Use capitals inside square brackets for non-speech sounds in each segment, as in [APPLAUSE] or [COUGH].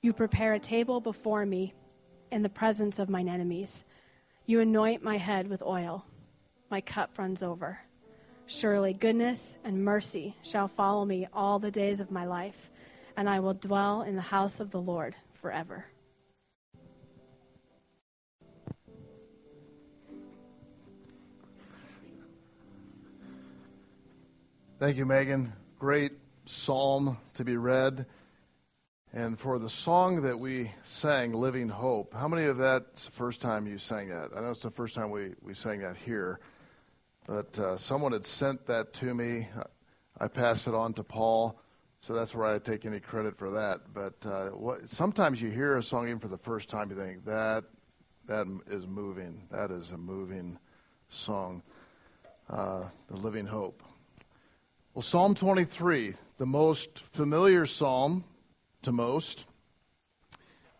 You prepare a table before me in the presence of mine enemies. You anoint my head with oil. My cup runs over. Surely goodness and mercy shall follow me all the days of my life, and I will dwell in the house of the Lord forever. Thank you, Megan. Great psalm to be read. And for the song that we sang, Living Hope, how many of that's the first time you sang that? I know it's the first time we, we sang that here, but uh, someone had sent that to me. I passed it on to Paul, so that's where I take any credit for that. But uh, what, sometimes you hear a song even for the first time, you think, that, that is moving. That is a moving song, uh, The Living Hope. Well, Psalm 23, the most familiar psalm to most,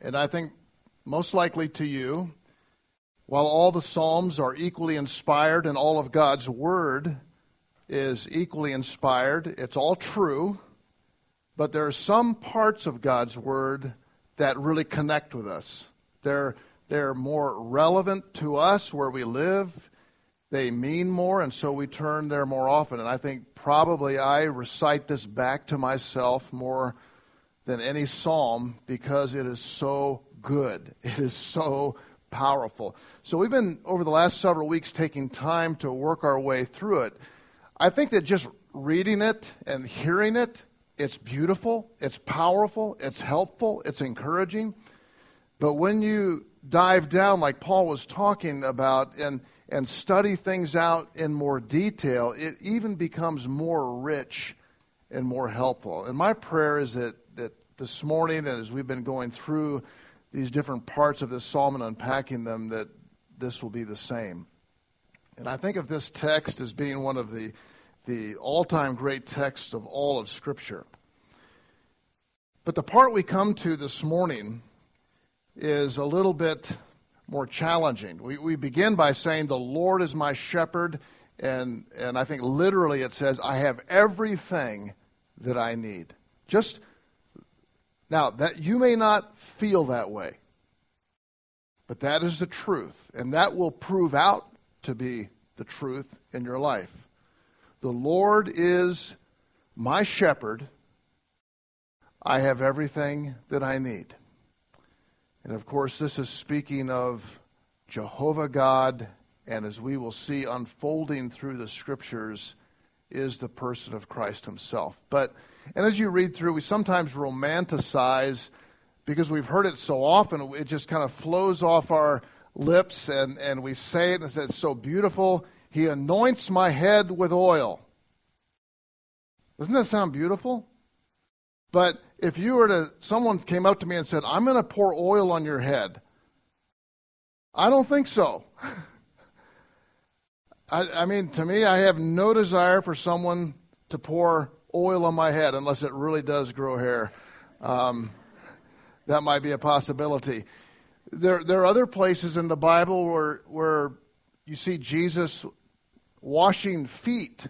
and I think most likely to you. While all the Psalms are equally inspired and all of God's Word is equally inspired, it's all true, but there are some parts of God's Word that really connect with us. They're, they're more relevant to us where we live. They mean more, and so we turn there more often. And I think probably I recite this back to myself more than any psalm because it is so good. [LAUGHS] It is so powerful. So we've been, over the last several weeks, taking time to work our way through it. I think that just reading it and hearing it, it's beautiful, it's powerful, it's helpful, it's encouraging. But when you dive down, like Paul was talking about, and, and study things out in more detail, it even becomes more rich and more helpful. And my prayer is that this morning, and as we've been going through these different parts of this psalm and unpacking them, that this will be the same. And I think of this text as being one of the, the all time great texts of all of Scripture. But the part we come to this morning is a little bit more challenging. We, we begin by saying, The Lord is my shepherd. And, and I think literally it says, I have everything that I need. Just now, that you may not feel that way, but that is the truth, and that will prove out to be the truth in your life. The Lord is my shepherd. I have everything that I need. And of course, this is speaking of Jehovah God, and as we will see unfolding through the scriptures, is the person of Christ himself. But and as you read through, we sometimes romanticize because we've heard it so often, it just kind of flows off our lips and, and we say it and it's so beautiful. He anoints my head with oil. Doesn't that sound beautiful? But if you were to, someone came up to me and said, I'm going to pour oil on your head, I don't think so. [LAUGHS] I, I mean, to me, I have no desire for someone to pour oil on my head unless it really does grow hair. Um, that might be a possibility. There, there are other places in the Bible where, where you see Jesus washing feet.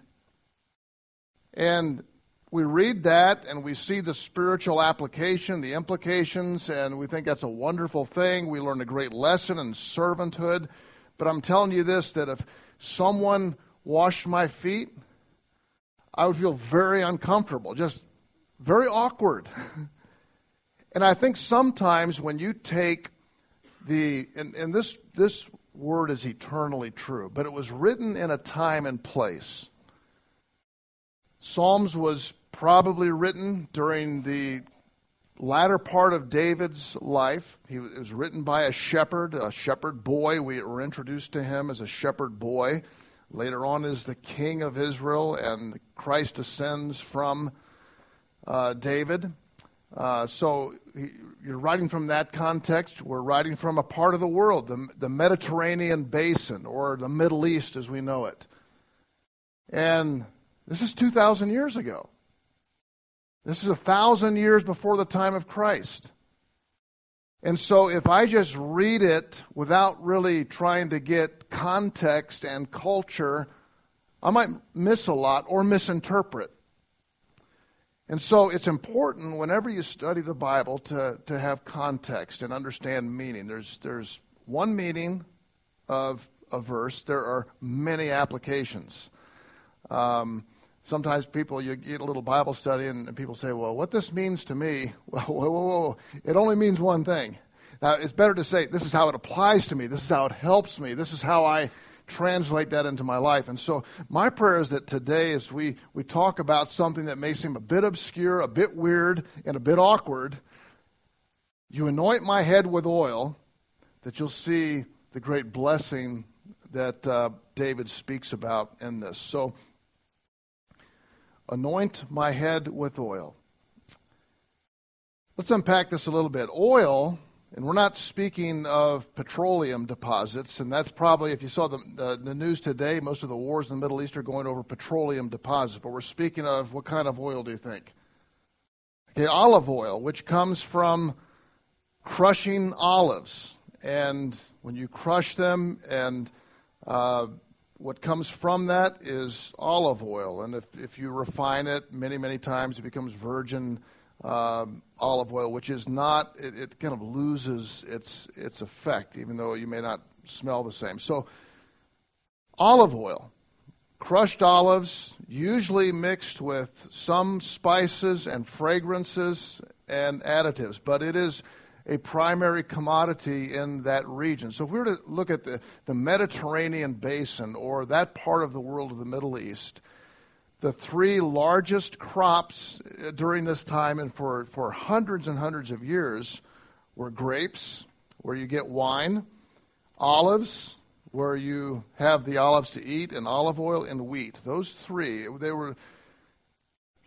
And we read that and we see the spiritual application, the implications, and we think that's a wonderful thing. We learn a great lesson in servanthood. But I'm telling you this that if someone washed my feet, I would feel very uncomfortable, just very awkward. [LAUGHS] and I think sometimes when you take the, and, and this, this word is eternally true, but it was written in a time and place. Psalms was probably written during the latter part of David's life. He was written by a shepherd, a shepherd boy. We were introduced to him as a shepherd boy later on is the king of Israel, and Christ descends from uh, David. Uh, so you're writing from that context. We're writing from a part of the world, the, the Mediterranean basin, or the Middle East as we know it. And this is 2,000 years ago. This is a thousand years before the time of Christ. And so if I just read it without really trying to get context and culture, I might miss a lot or misinterpret. And so it's important whenever you study the Bible to, to have context and understand meaning. There's, there's one meaning of a verse, there are many applications. Um, sometimes people, you get a little Bible study and, people say, well, what this means to me, [LAUGHS] well, whoa, whoa, whoa, it only means one thing. Now, it's better to say, this is how it applies to me, this is how it helps me, this is how I translate that into my life. And so my prayer is that today, as we, we talk about something that may seem a bit obscure, a bit weird, and a bit awkward, you anoint my head with oil, that you'll see the great blessing that uh, David speaks about in this. So, anoint my head with oil. Let's unpack this a little bit. Oil and we're not speaking of petroleum deposits, and that's probably, if you saw the, the, the, news today, most of the wars in the Middle East are going over petroleum deposits. But we're speaking of what kind of oil do you think? Okay, olive oil, which comes from crushing olives. And when you crush them, and uh, what comes from that is olive oil. And if, if you refine it many, many times, it becomes virgin um, olive oil, which is not, it, it, kind of loses its, its effect, even though you may not smell the same. So, olive oil, crushed olives, usually mixed with some spices and fragrances and additives, but it is a primary commodity in that region. So, if we were to look at the, the Mediterranean basin or that part of the world of the Middle East, the three largest crops uh, during this time and for, for hundreds and hundreds of years were grapes, where you get wine, olives, where you have the olives to eat, and olive oil and wheat. Those three, they were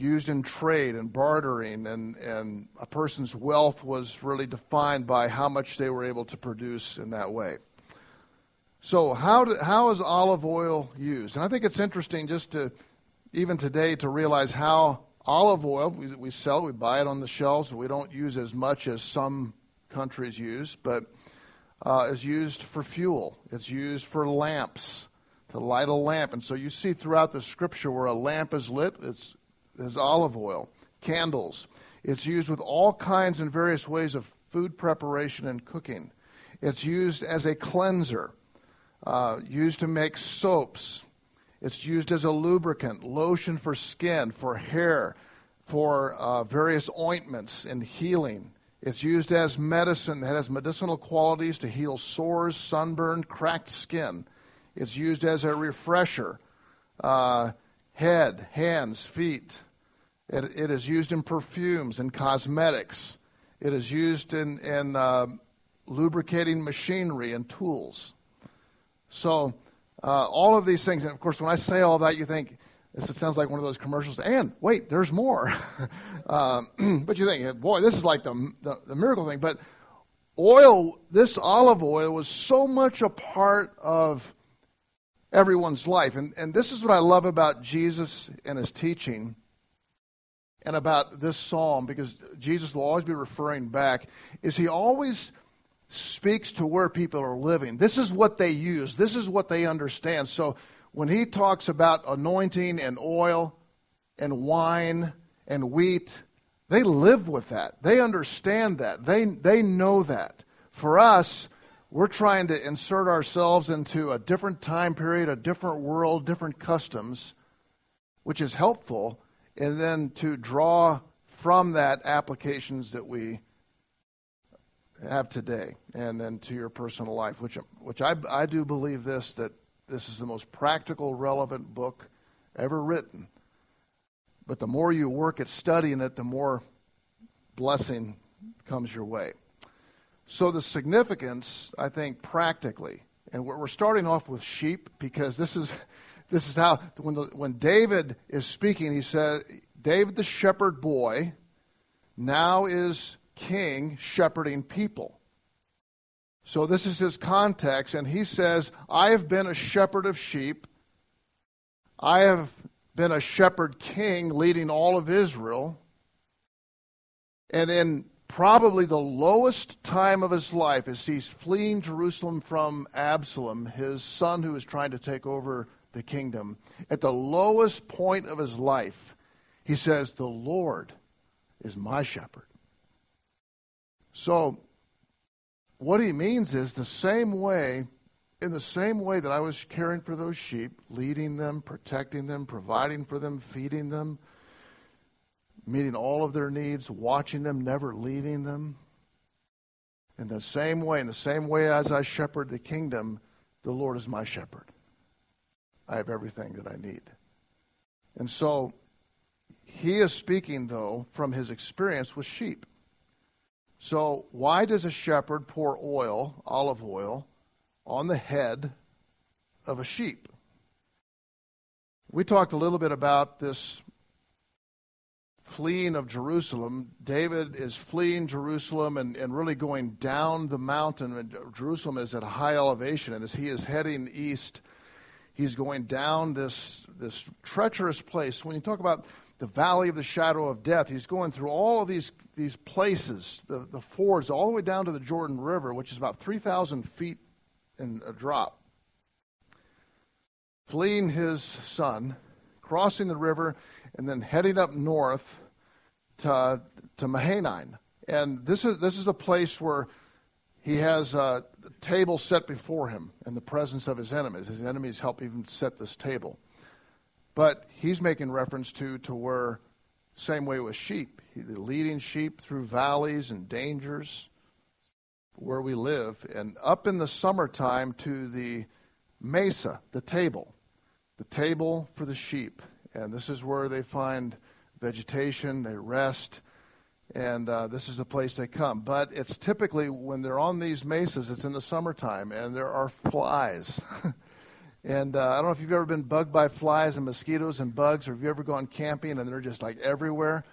used in trade and bartering, and, and a person's wealth was really defined by how much they were able to produce in that way. So, how, do, how is olive oil used? And I think it's interesting just to even today to realize how olive oil, we, we sell, we buy it on the shelves, we don't use as much as some countries use, but uh, is used for fuel. It's used for lamps, to light a lamp. And so you see throughout the scripture where a lamp is lit, it's, it's olive oil. Candles. It's used with all kinds and various ways of food preparation and cooking. It's used as a cleanser, uh, used to make soaps, it's used as a lubricant, lotion for skin, for hair, for uh, various ointments and healing. It's used as medicine that has medicinal qualities to heal sores, sunburn, cracked skin. It's used as a refresher. Uh, head, hands, feet. It, it is used in perfumes and cosmetics. It is used in, in uh, lubricating machinery and tools. So, uh, all of these things. And of course, when I say all that, you think this it sounds like one of those commercials. And wait, there's more. [LAUGHS] um, [CLEARS THROAT] but you think, boy, this is like the, the, the miracle thing. But oil, this olive oil, was so much a part of everyone's life. And, and this is what I love about Jesus and his teaching and about this psalm, because Jesus will always be referring back, is he always speaks to where people are living. This is what they use, this is what they understand. So when he talks about anointing and oil and wine and wheat, they live with that. They understand that. They, they know that. For us, we're trying to insert ourselves into a different time period, a different world, different customs, which is helpful, and then to draw from that applications that we have today and then to your personal life, which, which I, I do believe this, that this is the most practical, relevant book ever written. But the more you work at studying it, the more blessing comes your way. So the significance, I think, practically, and we're starting off with sheep because this is, this is how, when, the, when David is speaking, he says, David the shepherd boy, now is king shepherding people. So this is his context, and he says, I have been a shepherd of sheep. I have been a shepherd king leading all of Israel. And in probably the lowest time of his life, as he's fleeing Jerusalem from Absalom, his son who is trying to take over the kingdom, at the lowest point of his life, he says, The Lord is my shepherd. So, what he means is the same way, in the same way that I was caring for those sheep, leading them, protecting them, providing for them, feeding them, meeting all of their needs, watching them, never leaving them. In the same way, in the same way as I shepherd the kingdom, the Lord is my shepherd. I have everything that I need. And so he is speaking, though, from his experience with sheep. So, why does a shepherd pour oil, olive oil, on the head of a sheep? We talked a little bit about this fleeing of Jerusalem. David is fleeing Jerusalem and, and really going down the mountain. Jerusalem is at a high elevation, and as he is heading east, he's going down this, this treacherous place. When you talk about the valley of the shadow of death. He's going through all of these, these places, the, the fords, all the way down to the Jordan River, which is about 3,000 feet in a drop. Fleeing his son, crossing the river, and then heading up north to, to Mahanaim. And this is, this is a place where he has a table set before him in the presence of his enemies. His enemies help even set this table. But he's making reference to to where same way with sheep. Leading sheep through valleys and dangers where we live, and up in the summertime to the mesa, the table, the table for the sheep. And this is where they find vegetation, they rest, and uh, this is the place they come. But it's typically when they're on these mesas, it's in the summertime, and there are flies. [LAUGHS] And uh, I don't know if you've ever been bugged by flies and mosquitoes and bugs, or have you ever gone camping and they're just like everywhere.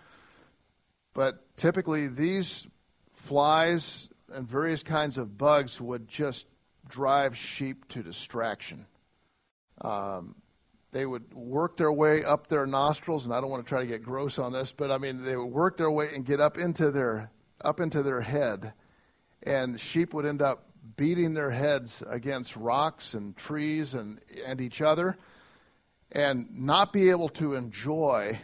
But typically, these flies and various kinds of bugs would just drive sheep to distraction. Um, they would work their way up their nostrils, and I don't want to try to get gross on this, but I mean they would work their way and get up into their up into their head, and sheep would end up beating their heads against rocks and trees and, and each other and not be able to enjoy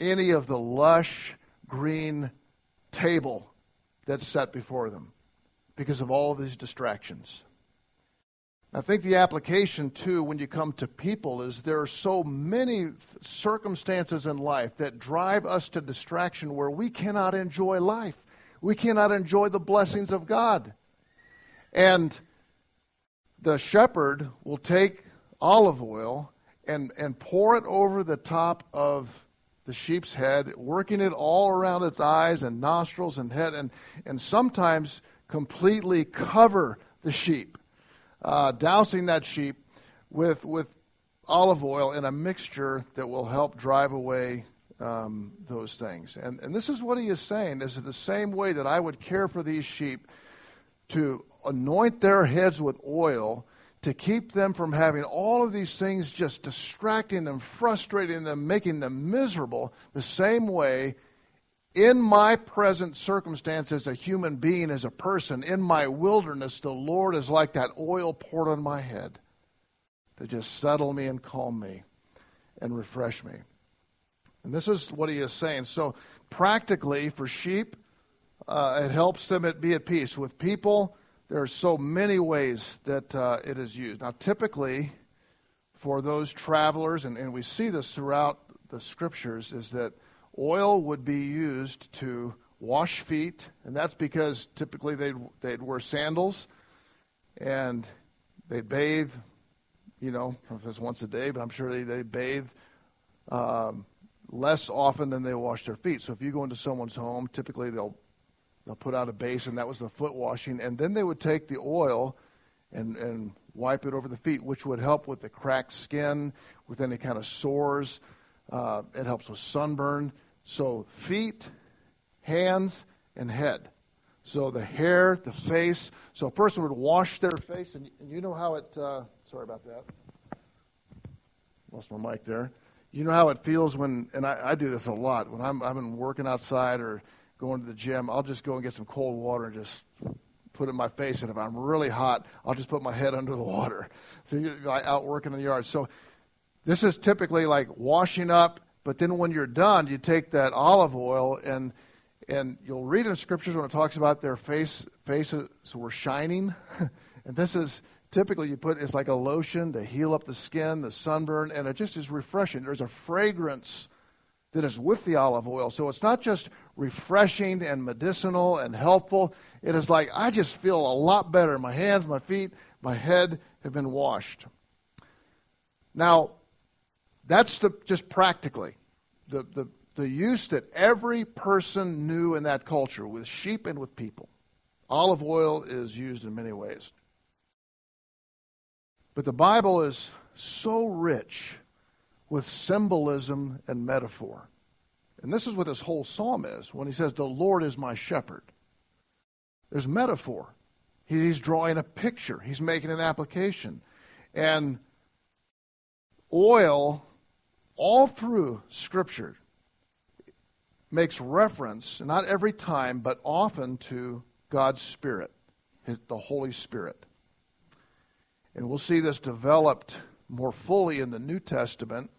any of the lush green table that's set before them because of all these distractions. I think the application, too, when you come to people, is there are so many circumstances in life that drive us to distraction where we cannot enjoy life. We cannot enjoy the blessings of God. And the shepherd will take olive oil and, and pour it over the top of the sheep's head, working it all around its eyes and nostrils and head, and, and sometimes completely cover the sheep, uh, dousing that sheep with, with olive oil in a mixture that will help drive away um, those things. And, and this is what he is saying is the same way that I would care for these sheep to anoint their heads with oil to keep them from having all of these things just distracting them, frustrating them, making them miserable, the same way in my present circumstance as a human being, as a person, in my wilderness, the Lord is like that oil poured on my head to just settle me and calm me and refresh me. And this is what he is saying. So, practically, for sheep, uh, it helps them be at peace. With people, there are so many ways that uh, it is used. Now, typically, for those travelers, and, and we see this throughout the scriptures, is that oil would be used to wash feet, and that's because typically they'd, they'd wear sandals and they'd bathe, you know, if it's once a day, but I'm sure they, they bathe um, less often than they wash their feet. So if you go into someone's home, typically they'll They'll put out a basin. That was the foot washing. And then they would take the oil and, and wipe it over the feet, which would help with the cracked skin, with any kind of sores. Uh, it helps with sunburn. So, feet, hands and head. So the hair, the face. So a person would wash their face, and, and you know how it. Uh, sorry about that. Lost my mic there. You know how it feels when, and I, I do this a lot when I'm I've been working outside or going to the gym. I'll just go and get some cold water and just put it in my face. And if I'm really hot, I'll just put my head [LAUGHS] under the water. So you're out working in the yard. So this is typically like washing up, but then when you're done, you take that olive oil and and you'll read in scriptures when it talks about their face faces were shining. [LAUGHS] and this is typically you put it's like a lotion to heal up the skin, the sunburn, and it just is refreshing. There's a fragrance that is with the olive oil. So it's not just refreshing and medicinal and helpful. It is like I just feel a lot better. My hands, my feet, my head have been washed. Now, that's the, just practically the, the, the use that every person knew in that culture with sheep and with people. Olive oil is used in many ways. But the Bible is so rich with symbolism and metaphor. And this is what this whole psalm is when he says, The Lord is my shepherd. There's metaphor. He's drawing a picture, he's making an application. And oil all through Scripture makes reference, not every time, but often to God's Spirit, the Holy Spirit. And we'll see this developed more fully in the New Testament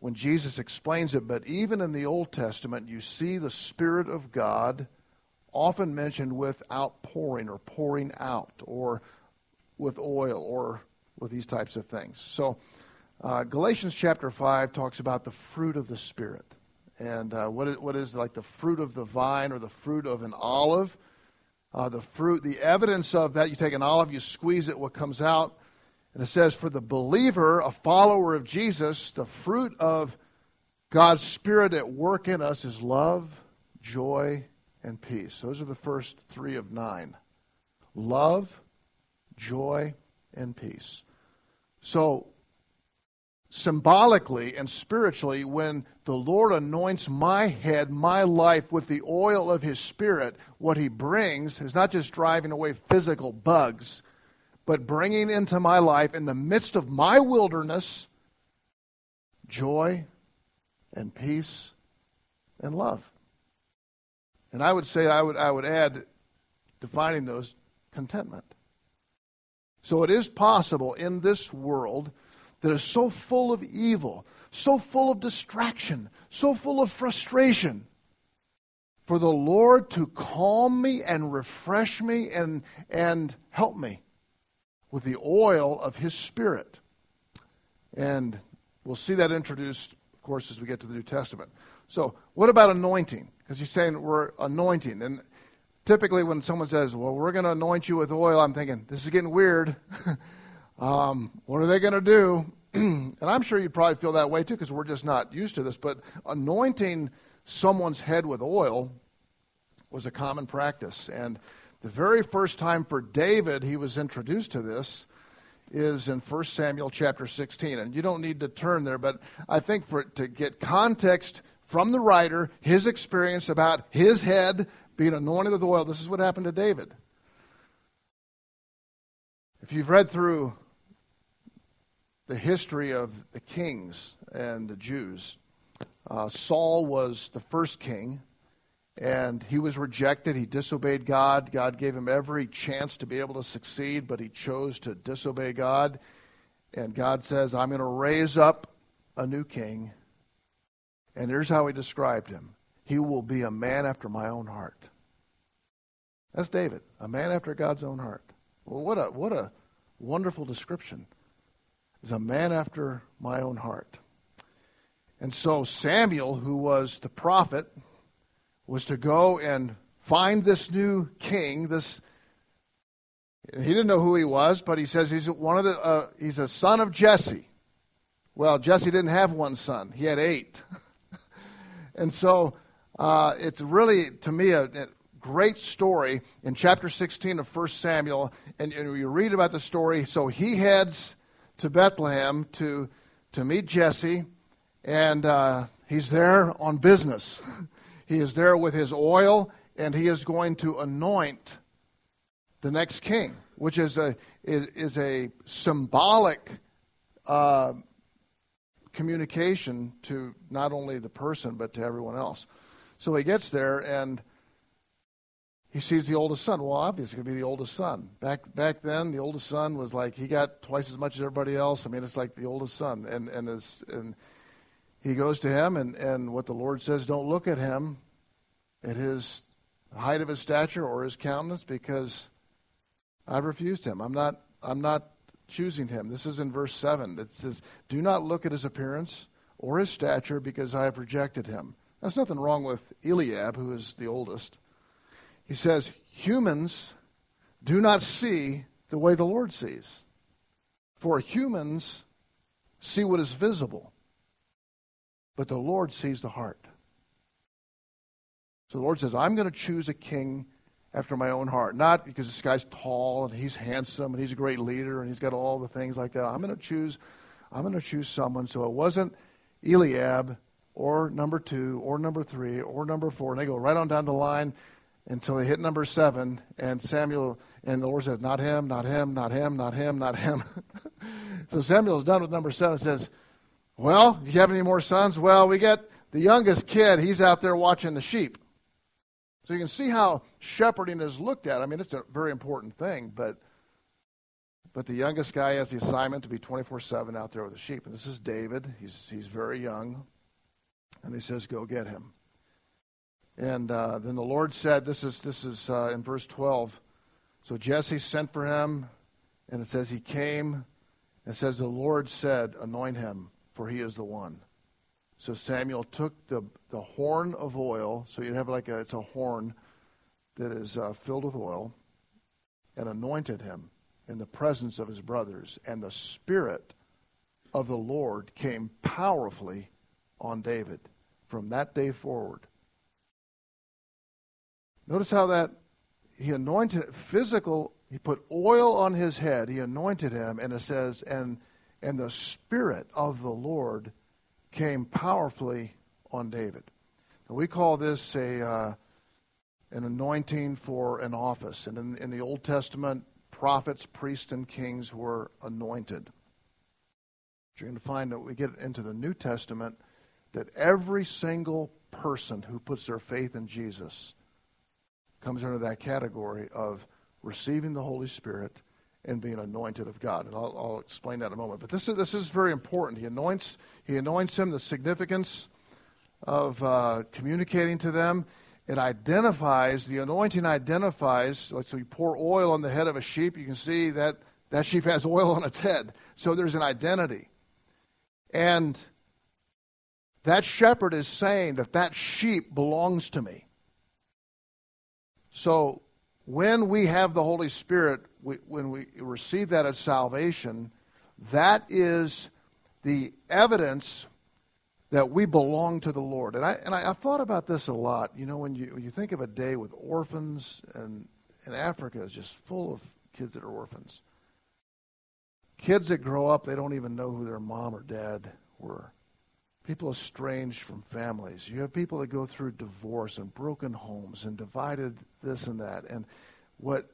when Jesus explains it. But even in the Old Testament, you see the Spirit of God often mentioned with outpouring or pouring out or with oil or with these types of things. So, uh, Galatians chapter 5 talks about the fruit of the Spirit. And uh, what, is, what is like the fruit of the vine or the fruit of an olive? Uh, the fruit, the evidence of that, you take an olive, you squeeze it, what comes out. And it says, for the believer, a follower of Jesus, the fruit of God's Spirit at work in us is love, joy, and peace. Those are the first three of nine love, joy, and peace. So, symbolically and spiritually, when the Lord anoints my head, my life with the oil of His Spirit, what He brings is not just driving away physical bugs, but bringing into my life, in the midst of my wilderness, joy and peace and love. And I would say, I would, I would add, defining those, contentment. So it is possible in this world that is so full of evil, so full of distraction, so full of frustration, for the Lord to calm me and refresh me and, and help me with the oil of His Spirit. And we'll see that introduced, of course, as we get to the New Testament. So, what about anointing? Because he's saying we're anointing. And typically, when someone says, Well, we're going to anoint you with oil, I'm thinking, This is getting weird. [LAUGHS] Um, what are they going to do? [CLEARS THROAT] and I'm sure you'd probably feel that way too because we're just not used to this. But anointing someone's head with oil was a common practice. And the very first time for David he was introduced to this is in 1 Samuel chapter 16. And you don't need to turn there, but I think for to get context from the writer, his experience about his head being anointed with oil, this is what happened to David. If you've read through the history of the kings and the Jews. Uh, Saul was the first king, and he was rejected. He disobeyed God. God gave him every chance to be able to succeed, but he chose to disobey God. And God says, I'm going to raise up a new king. And here's how he described him He will be a man after my own heart. That's David, a man after God's own heart. Well, what a, what a wonderful description is a man after my own heart. And so Samuel, who was the prophet, was to go and find this new king. This he didn't know who he was, but he says he's one of the uh, he's a son of Jesse. Well, Jesse didn't have one son; he had eight. [LAUGHS] and so uh, it's really, to me, a, a, great story in chapter 16 of 1 Samuel. And, and you read about the story. So he heads to Bethlehem to, to meet Jesse, and uh, he's there on business. [LAUGHS] he is there with his oil, and he is going to anoint the next king, which is a is, is a symbolic uh, communication to not only the person but to everyone else. So he gets there and he sees the oldest son. Well, obviously, it's going to be the oldest son. Back back then, the oldest son was like he got twice as much as everybody else. I mean, it's like the oldest son, and and as, and he goes to him, and and what the Lord says, don't look at him, at his height of his stature or his countenance, because I've refused him. I'm not I'm not choosing him. This is in verse seven. It says, do not look at his appearance or his stature, because I have rejected him. There's nothing wrong with Eliab, who is the oldest. He says, Humans do not see the way the Lord sees. For humans see what is visible, but the Lord sees the heart. So the Lord says, I'm going to choose a king after my own heart. Not because this guy's tall and he's handsome and he's a great leader and he's got all the things like that. I'm going to choose I'm going to choose someone. So it wasn't Eliab or number two or number three or number four. And they go right on down the line until they hit number seven, and Samuel and the Lord says, "Not him, not him, not him, not him, not him." [LAUGHS] so Samuel's done with number seven. Says, "Well, do you have any more sons?" Well, we get the youngest kid. He's out there watching the sheep. So you can see how shepherding is looked at. I mean, it's a very important thing, but but the youngest guy has the assignment to be 24/7 out there with the sheep. And this is David. He's he's very young, and he says, "Go get him." And uh, then the Lord said, this is, this is uh, in verse 12. So Jesse sent for him, and it says he came. It says the Lord said, Anoint him, for he is the one. So Samuel took the, the horn of oil, so you'd have like a, it's a horn that is uh, filled with oil, and anointed him in the presence of his brothers. And the Spirit of the Lord came powerfully on David from that day forward. Notice how that he anointed physical, he put oil on his head, he anointed him, and it says, and and the Spirit of the Lord came powerfully on David. Now, we call this a uh, an anointing for an office. And in, in the Old Testament, prophets, priests, and kings were anointed. You're going to find that we get into the New Testament that every single person who puts their faith in Jesus comes under that category of receiving the Holy Spirit and being anointed of God. And I'll, I'll, explain that in a moment. But this is, this is very important. He anoints, he anoints him, the significance of uh, communicating to them. It identifies, the anointing identifies, so you pour oil on the head of a sheep, you can see that that sheep has oil on its head. So there's an identity. And that shepherd is saying that that sheep belongs to me. So when we have the Holy Spirit, we, when we receive that as salvation, that is the evidence that we belong to the Lord. And I and I, thought about this a lot. You know, when you when you think of a day with orphans and and Africa is just full of kids that are orphans. Kids that grow up, they don't even know who their mom or dad were people estranged from families. You have people that go through divorce and broken homes and divided this and that. And what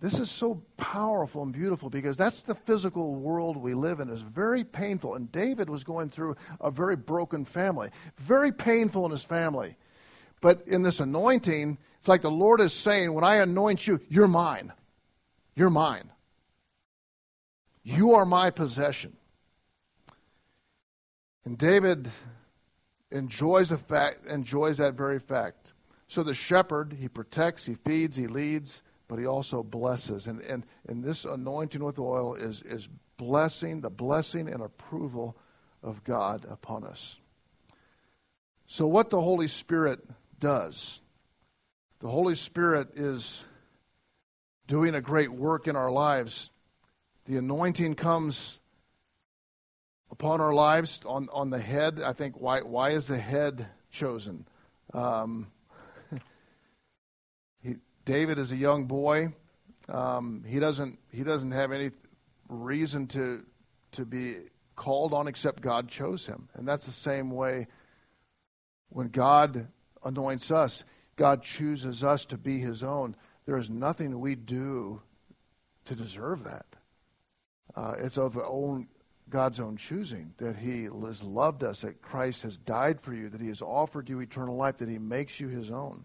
this is so powerful and beautiful because that's the physical world we live in. is very painful. And David was going through a very broken family, very painful in his family. But in this anointing, it's like the Lord is saying, When I anoint you, you're mine. You're mine. You are my possession. And David enjoys the fact, enjoys that very fact. So the shepherd, he protects, he feeds, he leads, but he also blesses. And, and, and this anointing with oil is, is blessing, the blessing and approval of God upon us. So, what the Holy Spirit does, the Holy Spirit is doing a great work in our lives. The anointing comes upon our lives on, on the head. I think why why is the head chosen? Um, [LAUGHS] he, David is a young boy. Um, he doesn't he doesn't have any reason to to be called on except God chose him, and that's the same way when God anoints us. God chooses us to be his own. There is nothing we do to deserve that. Uh, it's of own, God's own choosing that he has loved us, that Christ has died for you, that he has offered you eternal life, that he makes you his own.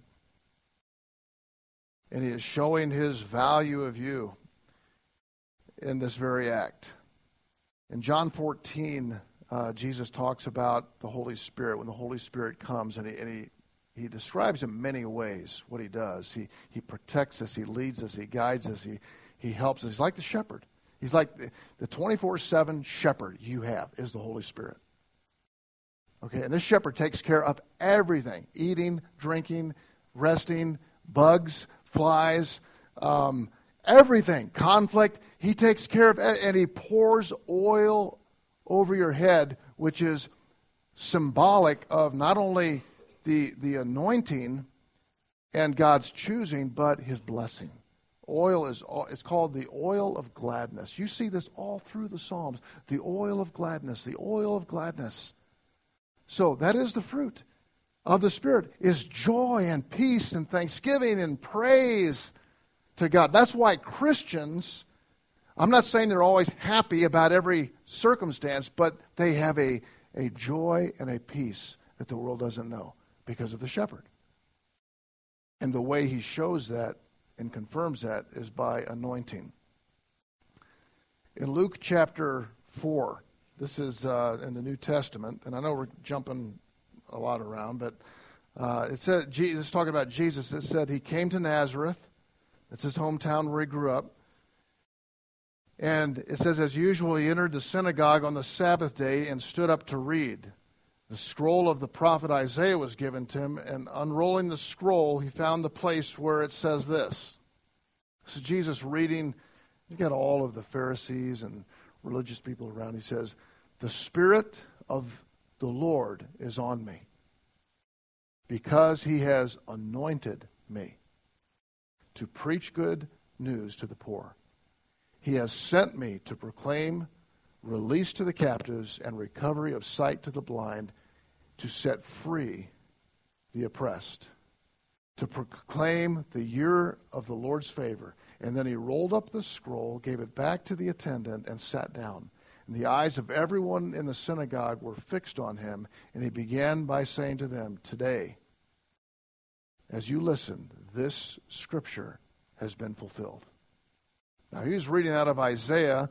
And he is showing his value of you in this very act. In John 14, uh, Jesus talks about the Holy Spirit when the Holy Spirit comes, and he, and he he describes in many ways what he does. He, he protects us, he leads us, he guides us, he, he helps us. He's like the shepherd. He's like the 24 7 shepherd you have is the Holy Spirit. Okay, and this shepherd takes care of everything eating, drinking, resting, bugs, flies, um, everything, conflict. He takes care of it, and he pours oil over your head, which is symbolic of not only the, the anointing and God's choosing, but his blessing. Oil is it's called the oil of gladness. You see this all through the Psalms. The oil of gladness, the oil of gladness. So that is the fruit of the Spirit is joy and peace and thanksgiving and praise to God. That's why Christians, I'm not saying they're always happy about every circumstance, but they have a, a joy and a peace that the world doesn't know because of the shepherd. And the way he shows that and confirms that is by anointing. In Luke chapter 4, this is uh, in the New Testament, and I know we're jumping a lot around, but uh, it said, Jesus, talking about Jesus, it said he came to Nazareth. It's his hometown where he grew up. And it says, as usual, he entered the synagogue on the Sabbath day and stood up to read. The scroll of the prophet Isaiah was given to him, and unrolling the scroll, he found the place where it says this. So Jesus reading, you got all of the Pharisees and religious people around. He says, The Spirit of the Lord is on me, because he has anointed me to preach good news to the poor. He has sent me to proclaim release to the captives, and recovery of sight to the blind, to set free the oppressed, to proclaim the year of the Lord's favor. And then he rolled up the scroll, gave it back to the attendant, and sat down. And the eyes of everyone in the synagogue were fixed on him, and he began by saying to them, Today, as you listen, this scripture has been fulfilled. Now, he was reading out of Isaiah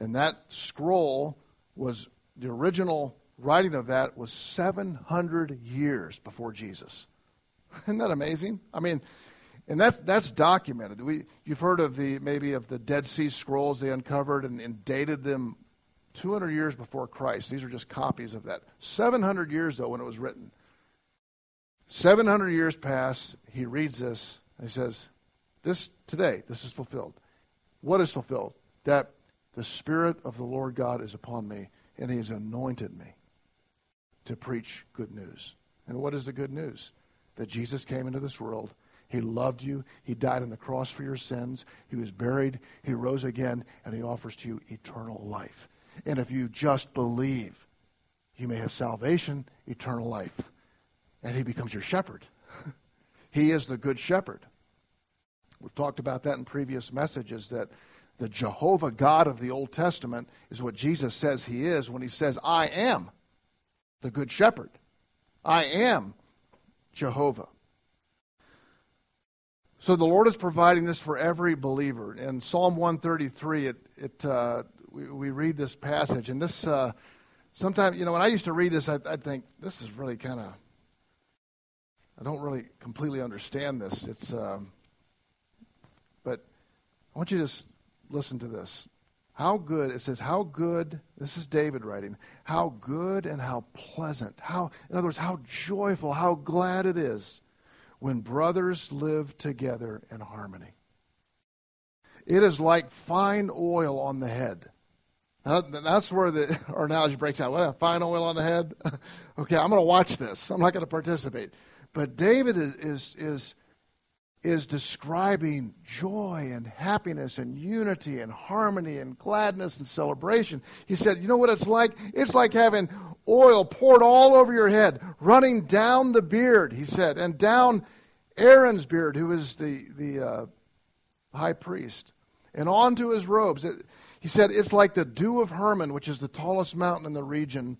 and that scroll was the original writing of that was 700 years before Jesus. [LAUGHS] Isn't that amazing? I mean, and that's that's documented. We you've heard of the maybe of the Dead Sea Scrolls they uncovered and, and dated them 200 years before Christ. These are just copies of that. 700 years though when it was written. 700 years pass. He reads this and he says, "This today, this is fulfilled. What is fulfilled? That the Spirit of the Lord God is upon me, and He has anointed me to preach good news. And what is the good news? That Jesus came into this world. He loved you. He died on the cross for your sins. He was buried. He rose again, and He offers to you eternal life. And if you just believe, you may have salvation, eternal life. And He becomes your shepherd. [LAUGHS] he is the good shepherd. We've talked about that in previous messages that the Jehovah God of the Old Testament is what Jesus says he is when he says, I am the Good Shepherd. I am Jehovah. So the Lord is providing this for every believer. In Psalm 133, it, it, uh, we, we, read this passage, and this, uh, sometimes, you know, when I used to read this, I, I'd think, this is really kind of, I don't really completely understand this. It's, um, but I want you to just listen to this. How good, it says, how good, this is David writing, how good and how pleasant, how, in other words, how joyful, how glad it is when brothers live together in harmony. It is like fine oil on the head. that's where the, [LAUGHS] our analogy breaks out. What, a fine oil on the head? [LAUGHS] okay, I'm going to watch this. I'm not going to participate. But David is, is, is is describing joy and happiness and unity and harmony and gladness and celebration. He said, You know what it's like? It's like having oil poured all over your head, running down the beard, he said, and down Aaron's beard, who is the, the uh, high priest, and onto his robes. It, he said, It's like the dew of Hermon, which is the tallest mountain in the region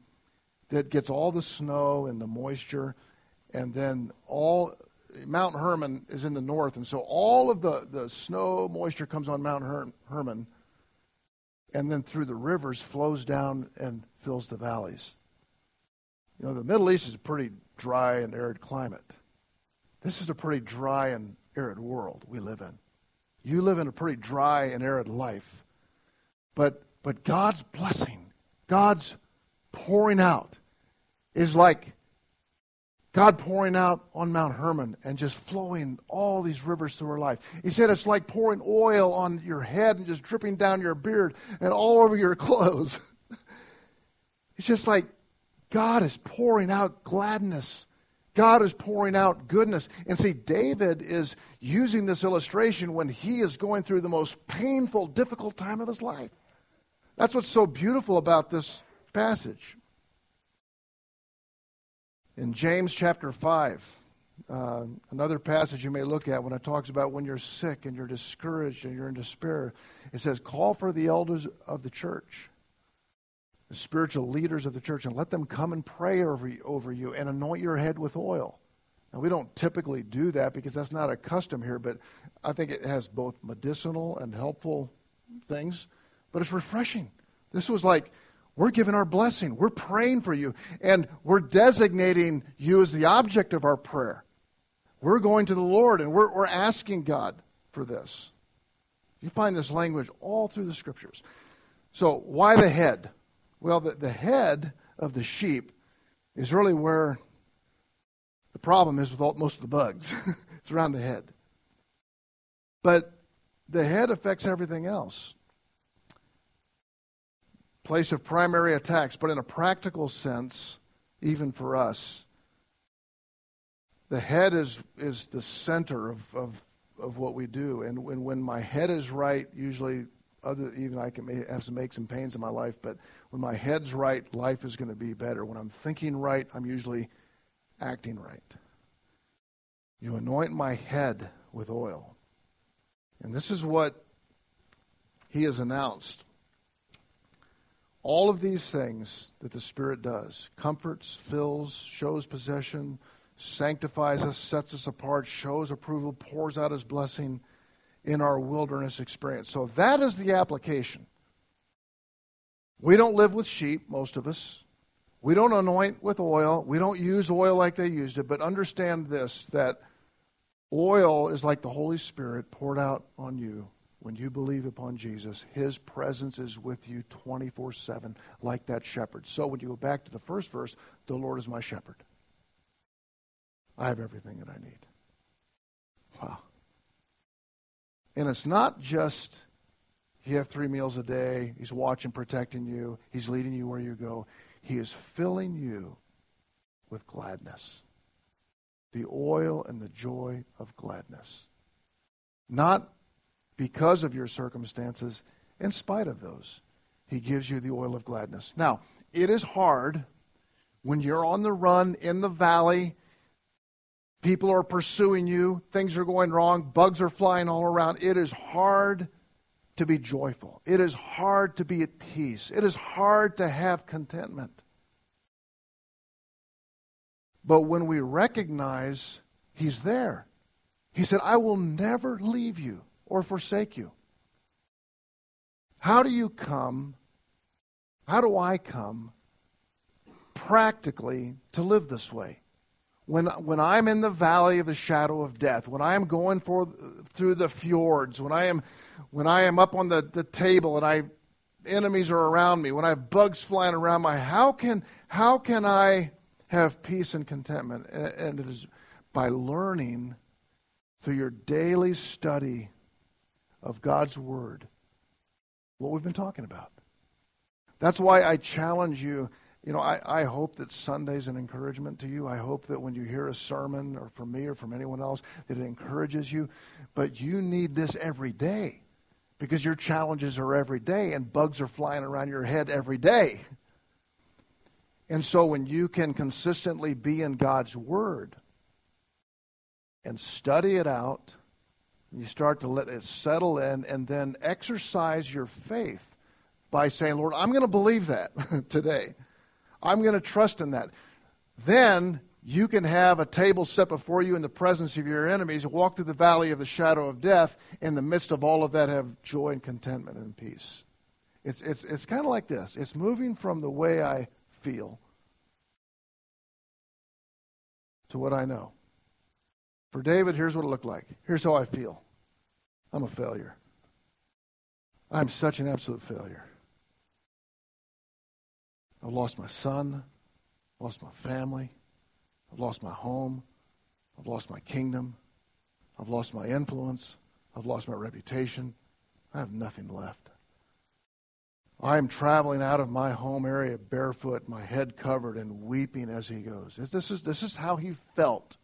that gets all the snow and the moisture, and then all Mount Hermon is in the north, and so all of the, the snow moisture comes on Mount Her- Hermon, and then through the rivers flows down and fills the valleys. You know, the Middle East is a pretty dry and arid climate. This is a pretty dry and arid world we live in. You live in a pretty dry and arid life. But, but God's blessing, God's pouring out, is like God pouring out on Mount Hermon and just flowing all these rivers through her life. He said it's like pouring oil on your head and just dripping down your beard and all over your [LAUGHS] clothes. it's just like God is pouring out gladness. God is pouring out goodness. And see, David is using this illustration when he is going through the most painful, difficult time of his life. That's what's so beautiful about this passage in James chapter 5, uh, another passage you may look at when it talks about when you're sick and you're discouraged and you're in despair, it says, Call for the elders of the church, the spiritual leaders of the church, and let them come and pray over over you and anoint your head with oil. Now, we don't typically do that because that's not a custom here, but I think it has both medicinal and helpful things, but it's refreshing. This was like we're giving our blessing. We're praying for you. And we're designating you as the object of our prayer. We're going to the Lord and we're, we're asking God for this. You find this language all through the scriptures. So, why the head? Well, the, the head of the sheep is really where the problem is with all, most of the bugs. [LAUGHS] it's around the head. But the head affects everything else place of primary attacks, but in a practical sense, even for us, the head is, is the center of, of, of what we do. And when, when my head is right, usually, other, even I can have some aches and pains in my life, but when my head's right, life is going to be better. When I'm thinking right, I'm usually acting right. You anoint my head with oil. And this is what he has announced all of these things that the Spirit does comforts, fills, shows possession, sanctifies us, sets us apart, shows approval, pours out His blessing in our wilderness experience. So that is the application. We don't live with sheep, most of us. We don't anoint with oil. We don't use oil like they used it. But understand this that oil is like the Holy Spirit poured out on you when you believe upon Jesus, his presence is with you 24 7, like that shepherd. So when you go back to the first verse, the Lord is my shepherd. I have everything that I need. Wow. And it's not just you have three meals a day, he's watching, protecting you, he's leading you where you go. He is filling you with gladness. The oil and the joy of gladness. Not because of your circumstances, in spite of those. He gives you the oil of gladness. Now, it is hard when you're on the run in the valley. People are pursuing you. Things are going wrong. Bugs are flying all around. It is hard to be joyful. It is hard to be at peace. It is hard to have contentment. But when we recognize He's there, He said, I will never leave you or forsake you. How do you come? How do I come practically to live this way? When, when I'm in the valley of the shadow of death, when I am going for, through the fjords, when I am, when I am up on the, the table and I, enemies are around me, when I have bugs flying around my, how can, how can I have peace and contentment? And, and it is by learning through your daily study of God's Word what we've been talking about. That's why I challenge you you know, I, I hope that Sunday's an encouragement to you. I hope that when you hear a sermon, or from me or from anyone else, that it encourages you. But you need this every day because your challenges are every day and bugs are flying around your head every day. And so when you can consistently be in God's Word and study it out, you start to let it settle in and then exercise your faith by saying, Lord, I'm going to believe that [LAUGHS] today. I'm going to trust in that. Then you can have a table set before you in the presence of your enemies, walk through the valley of the shadow of death. In the midst of all of that, have joy and contentment and peace. It's, it's, it's kind of like this it's moving from the way I feel to what I know. For David, here's what it looked like. Here's how I feel I'm a failure. I'm such an absolute failure. I've lost my son, I've lost my family, I've lost my home, I've lost my kingdom, I've lost my influence, I've lost my reputation. I have nothing left. I am traveling out of my home area barefoot, my head covered, and weeping as he goes. This is, this is how he felt.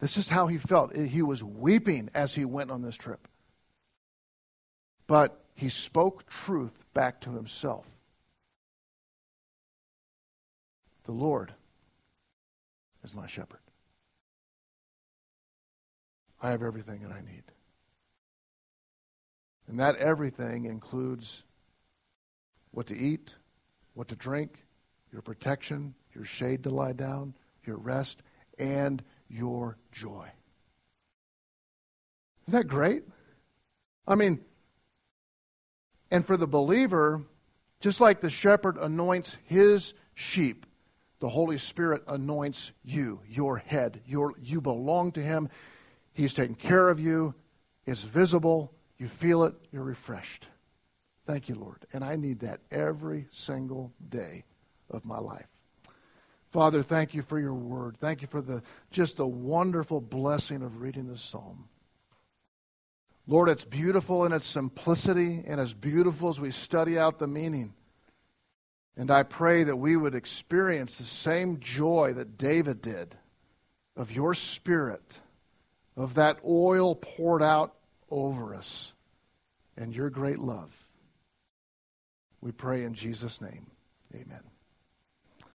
This is how he felt. He was weeping as he went on this trip. But he spoke truth back to himself. The Lord is my shepherd. I have everything that I need. And that everything includes what to eat, what to drink, your protection, your shade to lie down, your rest, and your joy. Isn't that great? I mean, and for the believer, just like the shepherd anoints his sheep, the Holy Spirit anoints you, your head. Your, you belong to him. He's taking care of you. It's visible. You feel it. You're refreshed. Thank you, Lord. And I need that every single day of my life. Father, thank you for your word. Thank you for the just the wonderful blessing of reading this psalm. Lord, it's beautiful in its simplicity and as beautiful as we study out the meaning. And I pray that we would experience the same joy that David did of your spirit, of that oil poured out over us, and your great love. We pray in Jesus' name. Amen.